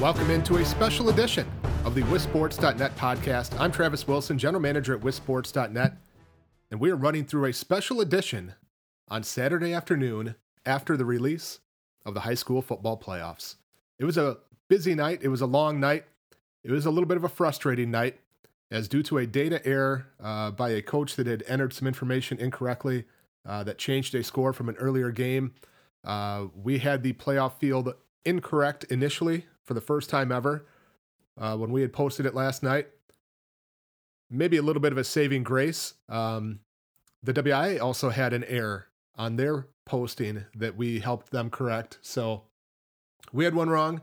Welcome into a special edition of the WisSports.net podcast. I'm Travis Wilson, General Manager at WisSports.net, and we are running through a special edition on Saturday afternoon after the release of the high school football playoffs. It was a busy night, it was a long night, it was a little bit of a frustrating night, as due to a data error uh, by a coach that had entered some information incorrectly uh, that changed a score from an earlier game. Uh, we had the playoff field incorrect initially for the first time ever uh, when we had posted it last night. Maybe a little bit of a saving grace. Um, the WIAA also had an error on their posting that we helped them correct. So we had one wrong.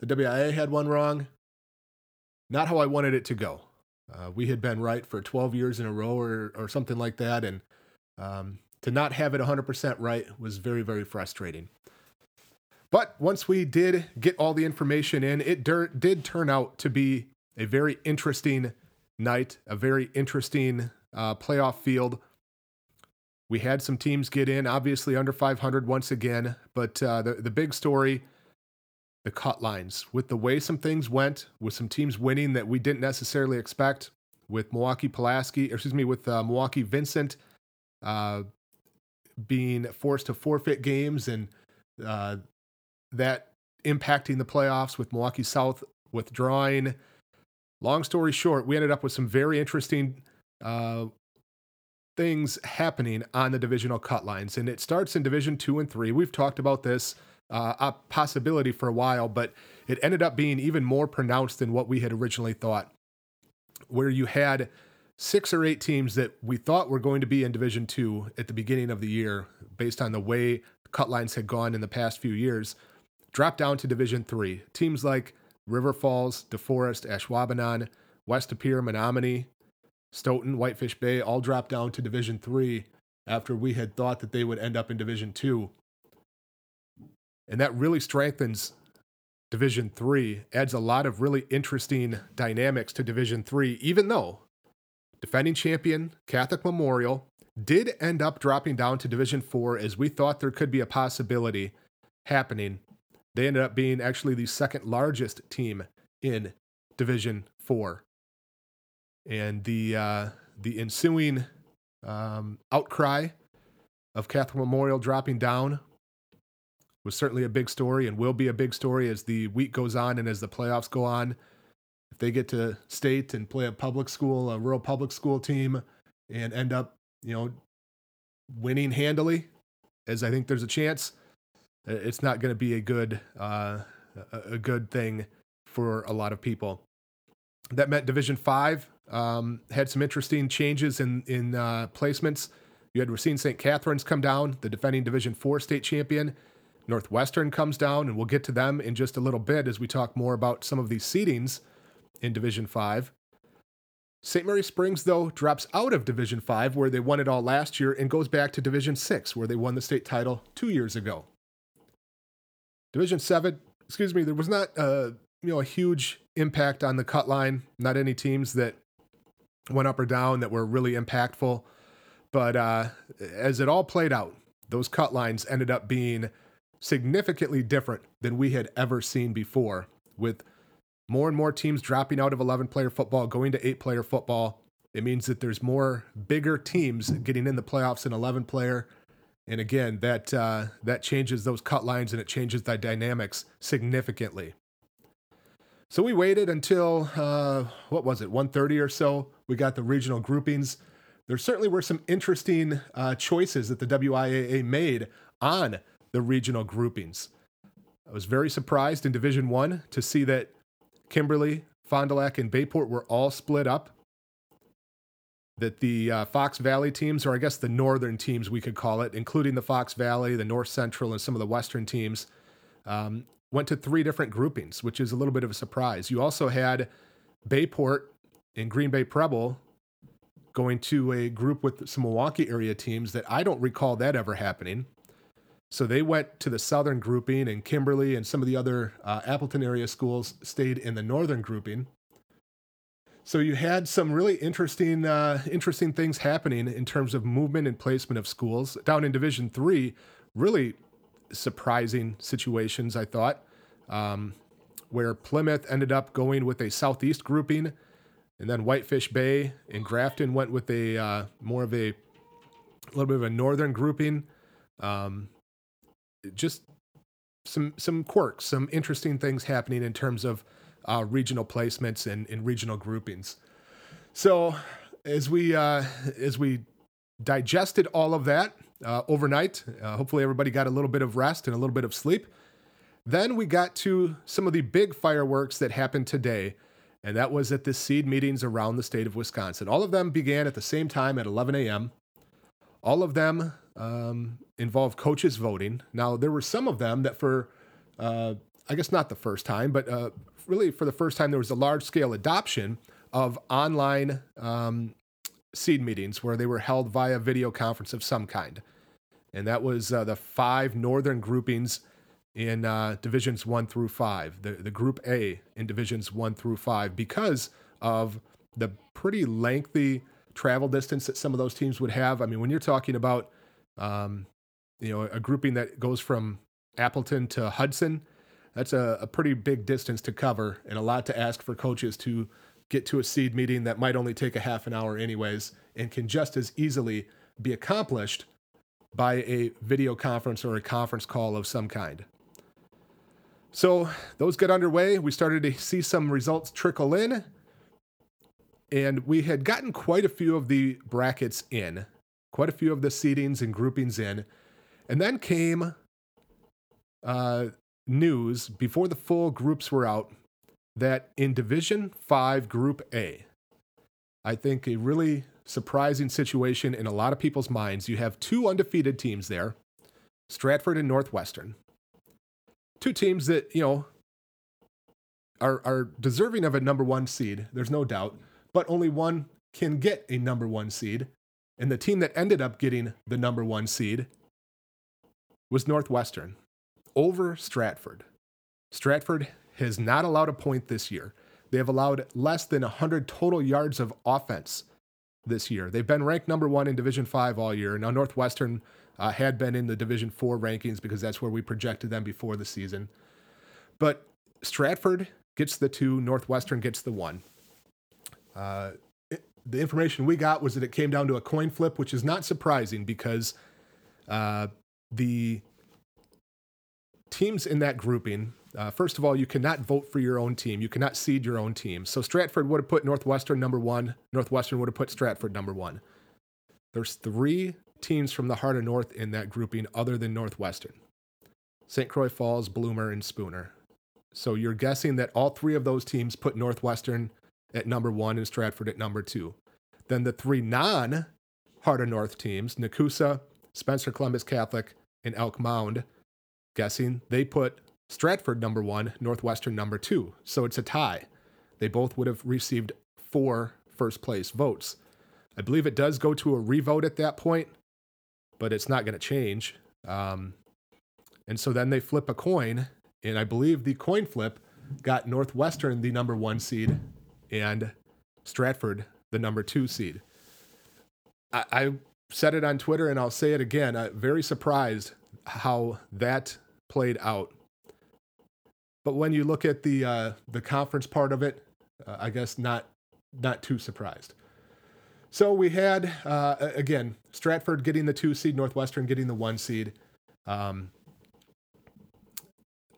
The WIAA had one wrong. Not how I wanted it to go. Uh, we had been right for 12 years in a row or, or something like that. And um, to not have it 100% right was very, very frustrating. But once we did get all the information in, it did turn out to be a very interesting night, a very interesting uh, playoff field. We had some teams get in, obviously under 500 once again, but uh, the, the big story the cut lines. With the way some things went, with some teams winning that we didn't necessarily expect, with Milwaukee Pulaski, excuse me, with uh, Milwaukee Vincent uh, being forced to forfeit games and uh, that impacting the playoffs with Milwaukee South withdrawing. Long story short, we ended up with some very interesting uh, things happening on the divisional cut lines, and it starts in Division Two and Three. We've talked about this uh, a possibility for a while, but it ended up being even more pronounced than what we had originally thought. Where you had six or eight teams that we thought were going to be in Division Two at the beginning of the year, based on the way cut lines had gone in the past few years Drop down to Division 3. Teams like River Falls, DeForest, Ashwaubenon, West Appear, Menomonie, Stoughton, Whitefish Bay all dropped down to Division 3 after we had thought that they would end up in Division 2. And that really strengthens Division 3, adds a lot of really interesting dynamics to Division 3, even though defending champion Catholic Memorial did end up dropping down to Division 4 as we thought there could be a possibility happening they ended up being actually the second largest team in Division Four, and the uh, the ensuing um, outcry of Catholic Memorial dropping down was certainly a big story and will be a big story as the week goes on and as the playoffs go on. If they get to state and play a public school, a rural public school team, and end up, you know, winning handily, as I think there's a chance, it's not going to be a good uh, a good thing for a lot of people. That meant Division Five um, had some interesting changes in in uh, placements. You had Racine St. Catherine's come down, the defending Division Four state champion. Northwestern comes down, and we'll get to them in just a little bit as we talk more about some of these seedings in Division Five. St. Mary Springs, though, drops out of Division 5, where they won it all last year, and goes back to Division 6, where they won the state title two years ago. Division seven, excuse me, there was not uh, you know a huge impact on the cut line. Not any teams that went up or down that were really impactful. But uh, as it all played out, those cut lines ended up being significantly different than we had ever seen before, with more and more teams dropping out of 11 player football, going to eight player football. It means that there's more bigger teams getting in the playoffs in 11 player and again, that uh, that changes those cut lines and it changes the dynamics significantly. So we waited until uh, what was it, 1:30 or so. We got the regional groupings. There certainly were some interesting uh, choices that the WIAA made on the regional groupings. I was very surprised in Division One to see that Kimberly, Fond du Lac, and Bayport were all split up that the uh, Fox Valley teams, or I guess the northern teams we could call it, including the Fox Valley, the North Central, and some of the western teams, um, went to three different groupings, which is a little bit of a surprise. You also had Bayport and Green Bay Preble going to a group with some Milwaukee area teams that I don't recall that ever happening. So they went to the southern grouping, and Kimberly and some of the other uh, Appleton area schools stayed in the northern grouping. So you had some really interesting, uh, interesting things happening in terms of movement and placement of schools down in Division Three. Really surprising situations, I thought, um, where Plymouth ended up going with a southeast grouping, and then Whitefish Bay and Grafton went with a uh, more of a, a little bit of a northern grouping. Um, just some some quirks, some interesting things happening in terms of uh, regional placements and, and regional groupings. So as we uh, as we digested all of that uh, overnight, uh, hopefully everybody got a little bit of rest and a little bit of sleep. Then we got to some of the big fireworks that happened today, and that was at the seed meetings around the state of Wisconsin. All of them began at the same time at 11 a.m. All of them um, involved coaches voting. Now, there were some of them that, for uh, I guess not the first time, but uh, really for the first time, there was a large scale adoption of online um, seed meetings where they were held via video conference of some kind. And that was uh, the five northern groupings in uh, divisions one through five, the, the group A in divisions one through five, because of the pretty lengthy travel distance that some of those teams would have. I mean, when you're talking about, um, you know, a grouping that goes from Appleton to Hudson, that's a, a pretty big distance to cover and a lot to ask for coaches to get to a seed meeting that might only take a half an hour, anyways, and can just as easily be accomplished by a video conference or a conference call of some kind. So those get underway. We started to see some results trickle in. And we had gotten quite a few of the brackets in, quite a few of the seedings and groupings in. And then came uh, news before the full groups were out that in Division 5, Group A, I think a really surprising situation in a lot of people's minds. You have two undefeated teams there Stratford and Northwestern two teams that you know are are deserving of a number one seed. There's no doubt, but only one can get a number one seed, and the team that ended up getting the number one seed was Northwestern over Stratford. Stratford has not allowed a point this year. They have allowed less than 100 total yards of offense this year. They've been ranked number one in Division 5 all year. Now, Northwestern uh, had been in the Division Four rankings because that's where we projected them before the season. But Stratford gets the two, Northwestern gets the one. Uh, it, the information we got was that it came down to a coin flip, which is not surprising because uh, the teams in that grouping, uh, first of all, you cannot vote for your own team. You cannot seed your own team. So Stratford would have put Northwestern number one. Northwestern would have put Stratford number one. There's three teams from the heart of North in that grouping other than Northwestern St. Croix Falls, Bloomer, and Spooner. So you're guessing that all three of those teams put Northwestern at number one and Stratford at number two. Then the three non Heart of North teams, Nekoosa, Spencer Columbus Catholic, and Elk Mound, guessing they put Stratford number one, Northwestern number two. So it's a tie. They both would have received four first place votes. I believe it does go to a revote at that point, but it's not going to change. Um, and so then they flip a coin, and I believe the coin flip got Northwestern the number one seed and Stratford the number two seed. I, I said it on Twitter, and I'll say it again. I'm very surprised how that played out. But when you look at the uh, the conference part of it, uh, I guess not not too surprised. So we had uh, again Stratford getting the two seed, Northwestern getting the one seed. Um,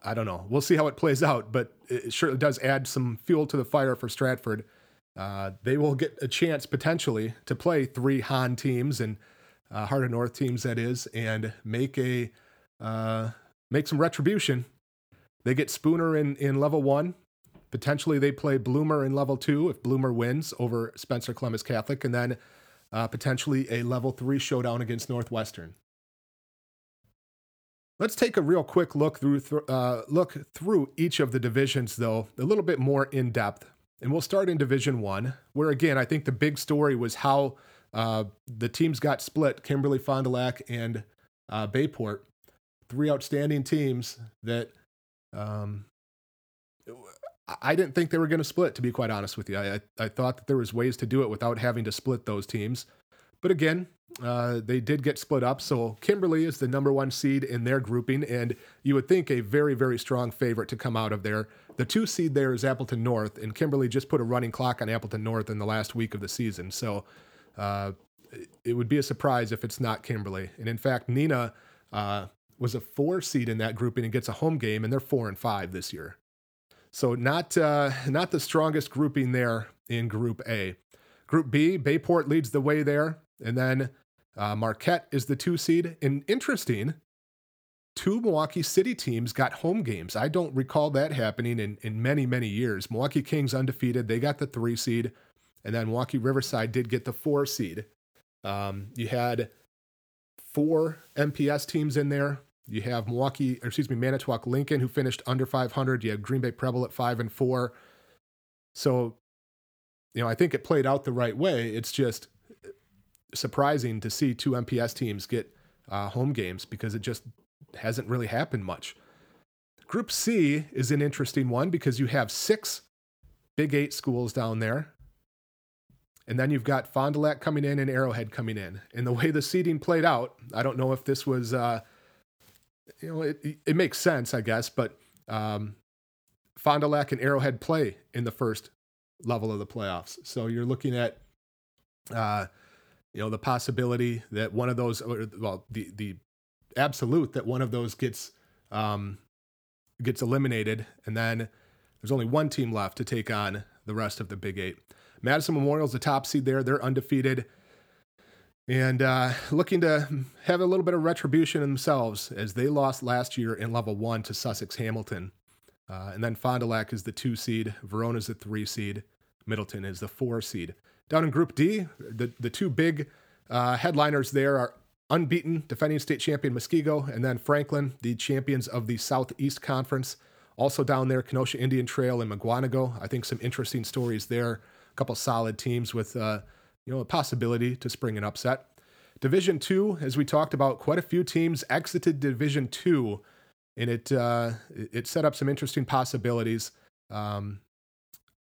I don't know. We'll see how it plays out, but it certainly does add some fuel to the fire for Stratford. Uh, they will get a chance potentially to play three Han teams and uh, Heart of North teams, that is, and make a uh, make some retribution. They get Spooner in in level one, Potentially, they play Bloomer in level two if Bloomer wins over Spencer Columbus Catholic, and then uh, potentially a level three showdown against Northwestern. Let's take a real quick look through th- uh, look through each of the divisions, though, a little bit more in depth. And we'll start in Division One, where again, I think the big story was how uh, the teams got split: Kimberly, Fond du Lac, and uh, Bayport. Three outstanding teams that um, I didn't think they were going to split, to be quite honest with you. I, I thought that there was ways to do it without having to split those teams. But again, uh, they did get split up. So Kimberly is the number one seed in their grouping, and you would think a very, very strong favorite to come out of there. The two seed there is Appleton North, and Kimberly just put a running clock on Appleton North in the last week of the season. So uh, it would be a surprise if it's not Kimberly. And in fact, Neenah uh, was a four seed in that grouping and gets a home game, and they're four and five this year. So not uh, not the strongest grouping there in Group A. Group B, Bayport leads the way there, and then uh, Marquette is the two seed. And interesting, two Milwaukee City teams got home games. I don't recall that happening in, in many, many years. Milwaukee Kings undefeated, they got the three seed, and then Milwaukee Riverside did get the four seed. Um, you had four MPS teams in there. You have Milwaukee, or excuse me, Manitowoc Lincoln, who finished under 500. You have Green Bay Preble at five and four. So, you know, I think it played out the right way. It's just surprising to see two MPS teams get uh, home games because it just hasn't really happened much. Group C is an interesting one because you have six Big Eight schools down there. And then you've got Fond du Lac coming in and Arrowhead coming in. And the way the seeding played out, I don't know if this was, uh, you know, it, it makes sense, I guess, but um, Fond du Lac and Arrowhead play in the first level of the playoffs. So you're looking at, uh, you know, the possibility that one of those, well, the the absolute that one of those gets um, gets eliminated, and then there's only one team left to take on the rest of the Big Eight. Madison Memorial's the top seed there. They're undefeated and uh, looking to have a little bit of retribution themselves as they lost last year in level one to Sussex Hamilton. Uh, and then Fond du Lac is the two seed, Verona's the three seed, Middleton is the four seed. Down in Group D, the, the two big uh, headliners there are unbeaten defending state champion Muskego, and then Franklin, the champions of the Southeast Conference. Also down there, Kenosha Indian Trail and Mukwonago. I think some interesting stories there A couple solid teams with uh, you know a possibility to spring an upset. Division two, as we talked about, quite a few teams exited Division two, and it uh, it set up some interesting possibilities. Um,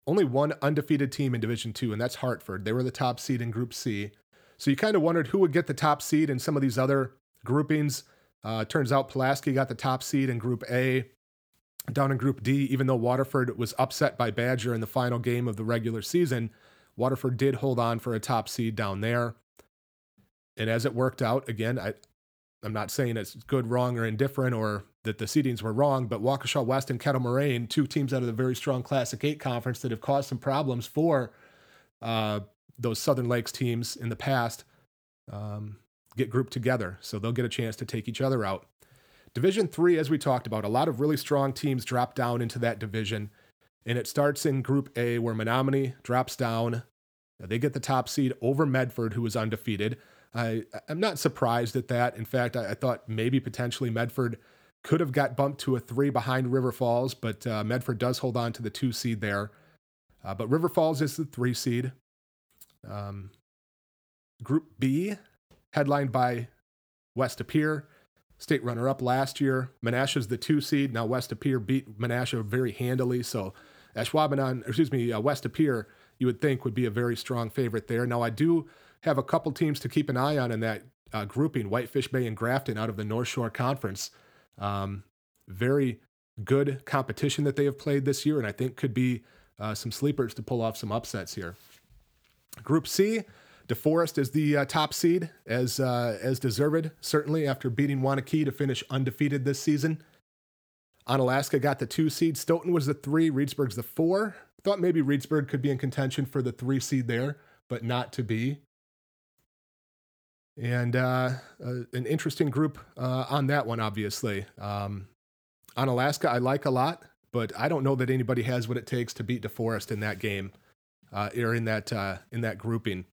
only one undefeated team in Division two, and that's Hartford. They were the top seed in Group C. So you kind of wondered who would get the top seed in some of these other groupings. Uh, turns out Pulaski got the top seed in Group A down in Group D, even though Waterford was upset by Badger in the final game of the regular season, Waterford did hold on for a top seed down there. And as it worked out, again, I, I'm not saying it's good, wrong, or indifferent, or that the seedings were wrong, but Waukesha West and Kettle Moraine, two teams out of the very strong Classic 8 conference that have caused some problems for uh, those Southern Lakes teams in the past, um, get grouped together. So they'll get a chance to take each other out. Division three, as we talked about, a lot of really strong teams drop down into that division. And it starts in Group A, where Menomonie drops down. They get the top seed over Medford, who was undefeated. I, I'm not surprised at that. In fact, I, I thought maybe potentially Medford could have got bumped to a three behind River Falls, but uh, Medford does hold on to the two seed there. Uh, but River Falls is the three seed. Um, group B, headlined by West De Pere. State runner up last year. Menasha's the two seed. Now West De Pere beat Menasha very handily. So Ashwaubenon, excuse me, uh, West De Pere, you would think would be a very strong favorite there. Now I do have a couple teams to keep an eye on in that uh, grouping Whitefish Bay and Grafton out of the North Shore Conference. Um, very good competition that they have played this year, and I think could be uh, some sleepers to pull off some upsets here. Group C, DeForest is the uh, top seed, as uh, as deserved, certainly after beating Waunakee to finish undefeated this season. Onalaska got the two seed. Stoughton was the three. Reedsburg's the four. Thought maybe Reedsburg could be in contention for the three seed there, but not to be. And uh, uh, an interesting group uh, on that one, obviously. Um, Onalaska, I like a lot, but I don't know that anybody has what it takes to beat DeForest in that game uh, or in that uh, in that grouping.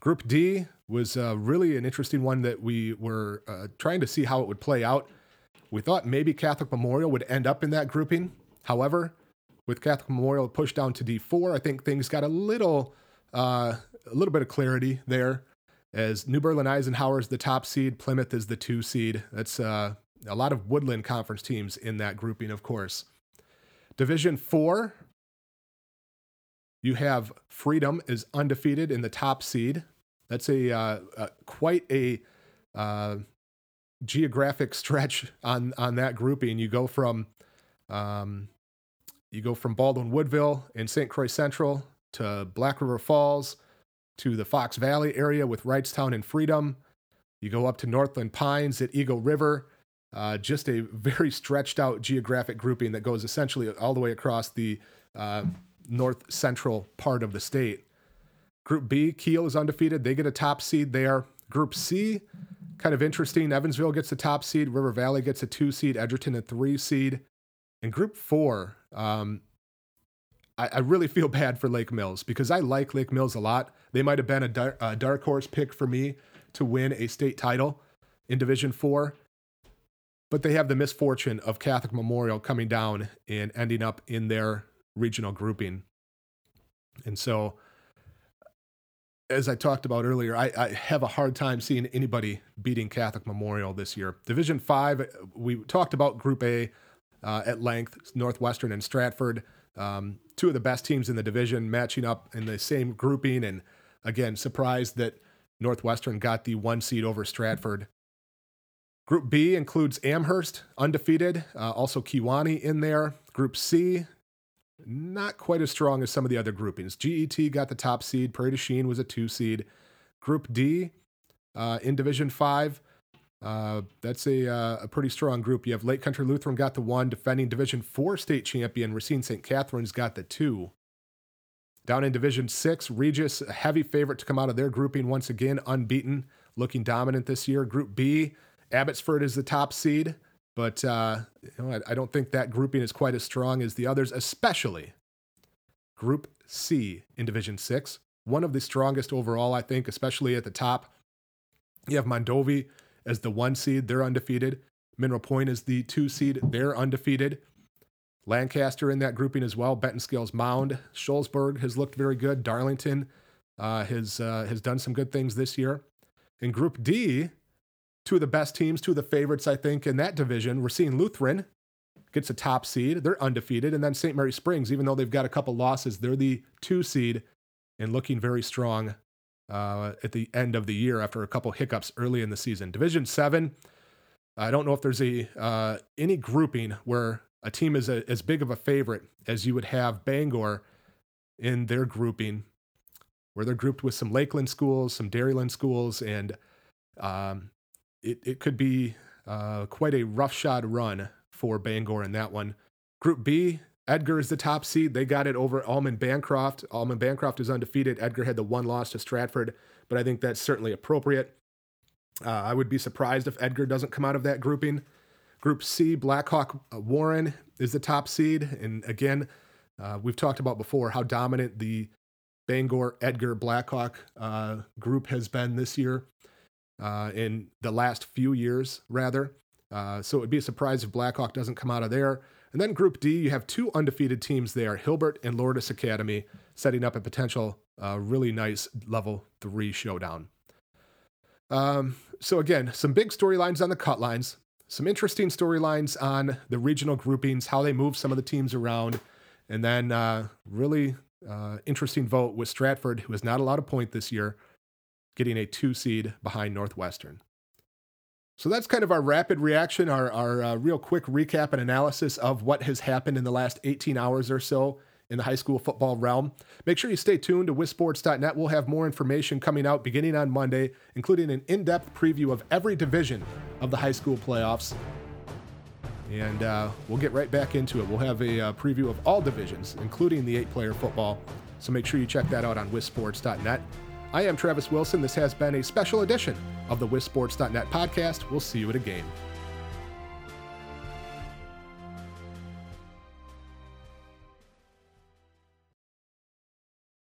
Group D was uh, really an interesting one that we were trying to see how it would play out. We thought maybe Catholic Memorial would end up in that grouping. However, with Catholic Memorial pushed down to D4, I think things got a little uh, a little bit of clarity there. As New Berlin Eisenhower is the top seed, Plymouth is the two seed. That's uh, a lot of Woodland Conference teams in that grouping, of course. Division four, you have Freedom is undefeated in the top seed. That's a, uh, quite a uh, geographic stretch on on that grouping. You go from um, you go from Baldwin Woodville and St. Croix Central to Black River Falls to the Fox Valley area with Wrightstown and Freedom. You go up to Northland Pines at Eagle River. Uh, just a very stretched out geographic grouping that goes essentially all the way across the uh, north central part of the state. Group B, Kiel is undefeated. They get a top seed there. Group C, kind of interesting. Evansville gets the top seed. River Valley gets a two seed. Edgerton a three seed. In Group Four, um, I, I, really feel bad for Lake Mills because I like Lake Mills a lot. They might have been a, dar- a dark horse pick for me to win a state title in Division Four, but they have the misfortune of Catholic Memorial coming down and ending up in their regional grouping. And so, as I talked about earlier, I, I, have a hard time seeing anybody beating Catholic Memorial this year. Division five, we talked about Group A uh, at length, Northwestern and Stratford, um, two of the best teams in the division, matching up in the same grouping. And again, surprised that Northwestern got the one seed over Stratford. Group B includes Amherst, undefeated, uh, also Kewaunee in there. Group C, not quite as strong as some of the other groupings. GET got the top seed. Prairie du Chien was a two seed. Group D uh, in Division Five, uh, that's a uh, a pretty strong group. You have Lake Country Lutheran got the one, defending Division Four state champion. Racine St. Catherine's got the two. Down in Division Six, Regis, a heavy favorite to come out of their grouping once again, unbeaten, looking dominant this year. Group B, Abbotsford is the top seed. But uh, you know, I, I don't think that grouping is quite as strong as the others, especially Group C in Division 6. One of the strongest overall, I think, especially at the top. You have Mondovi as the one seed, they're undefeated. Mineral Point is the two seed, they're undefeated. Lancaster in that grouping as well. Benton Scales Mound. Shullsburg has looked very good. Darlington uh, has, uh, has done some good things this year. In Group D, two of the best teams, two of the favorites, I think, in that division. Racine Lutheran gets a top seed. They're undefeated. And then St. Mary Springs, even though they've got a couple losses, they're the two seed and looking very strong uh, at the end of the year after a couple hiccups early in the season. Division seven, I don't know if there's a uh, any grouping where a team is a, as big of a favorite as you would have Bangor in their grouping, where they're grouped with some Lakeland schools, some Dairyland schools, and um, it, it could be uh, quite a roughshod run for Bangor in that one. Group B, Edgar is the top seed. They got it over Almond Bancroft. Almond Bancroft is undefeated. Edgar had the one loss to Stratford, but I think that's certainly appropriate. Uh, I would be surprised if Edgar doesn't come out of that grouping. Group C, Blackhawk uh, Warren is the top seed. And again, uh, we've talked about before how dominant the Bangor Edgar Blackhawk uh, group has been this year uh, in the last few years, rather. Uh, so it would be a surprise if Blackhawk doesn't come out of there. And then Group D, you have two undefeated teams there Hilbert and Lourdes Academy, setting up a potential uh, really nice level three showdown. Um, so, again, some big storylines on the cut lines, some interesting storylines on the regional groupings, how they move some of the teams around, and then uh, really uh, interesting vote with Stratford, who has not allowed a point this year, getting a two seed behind Northwestern. So that's kind of our rapid reaction, our, our uh, real quick recap and analysis of what has happened in the last 18 hours or so in the high school football realm. Make sure you stay tuned to wissports.net. We'll have more information coming out beginning on Monday, including an in depth preview of every division of the high school playoffs. And uh, we'll get right back into it. We'll have a uh, preview of all divisions, including the eight player football. So make sure you check that out on wissports.net. I am Travis Wilson. This has been a special edition of the WisSports.net podcast. We'll see you at a game.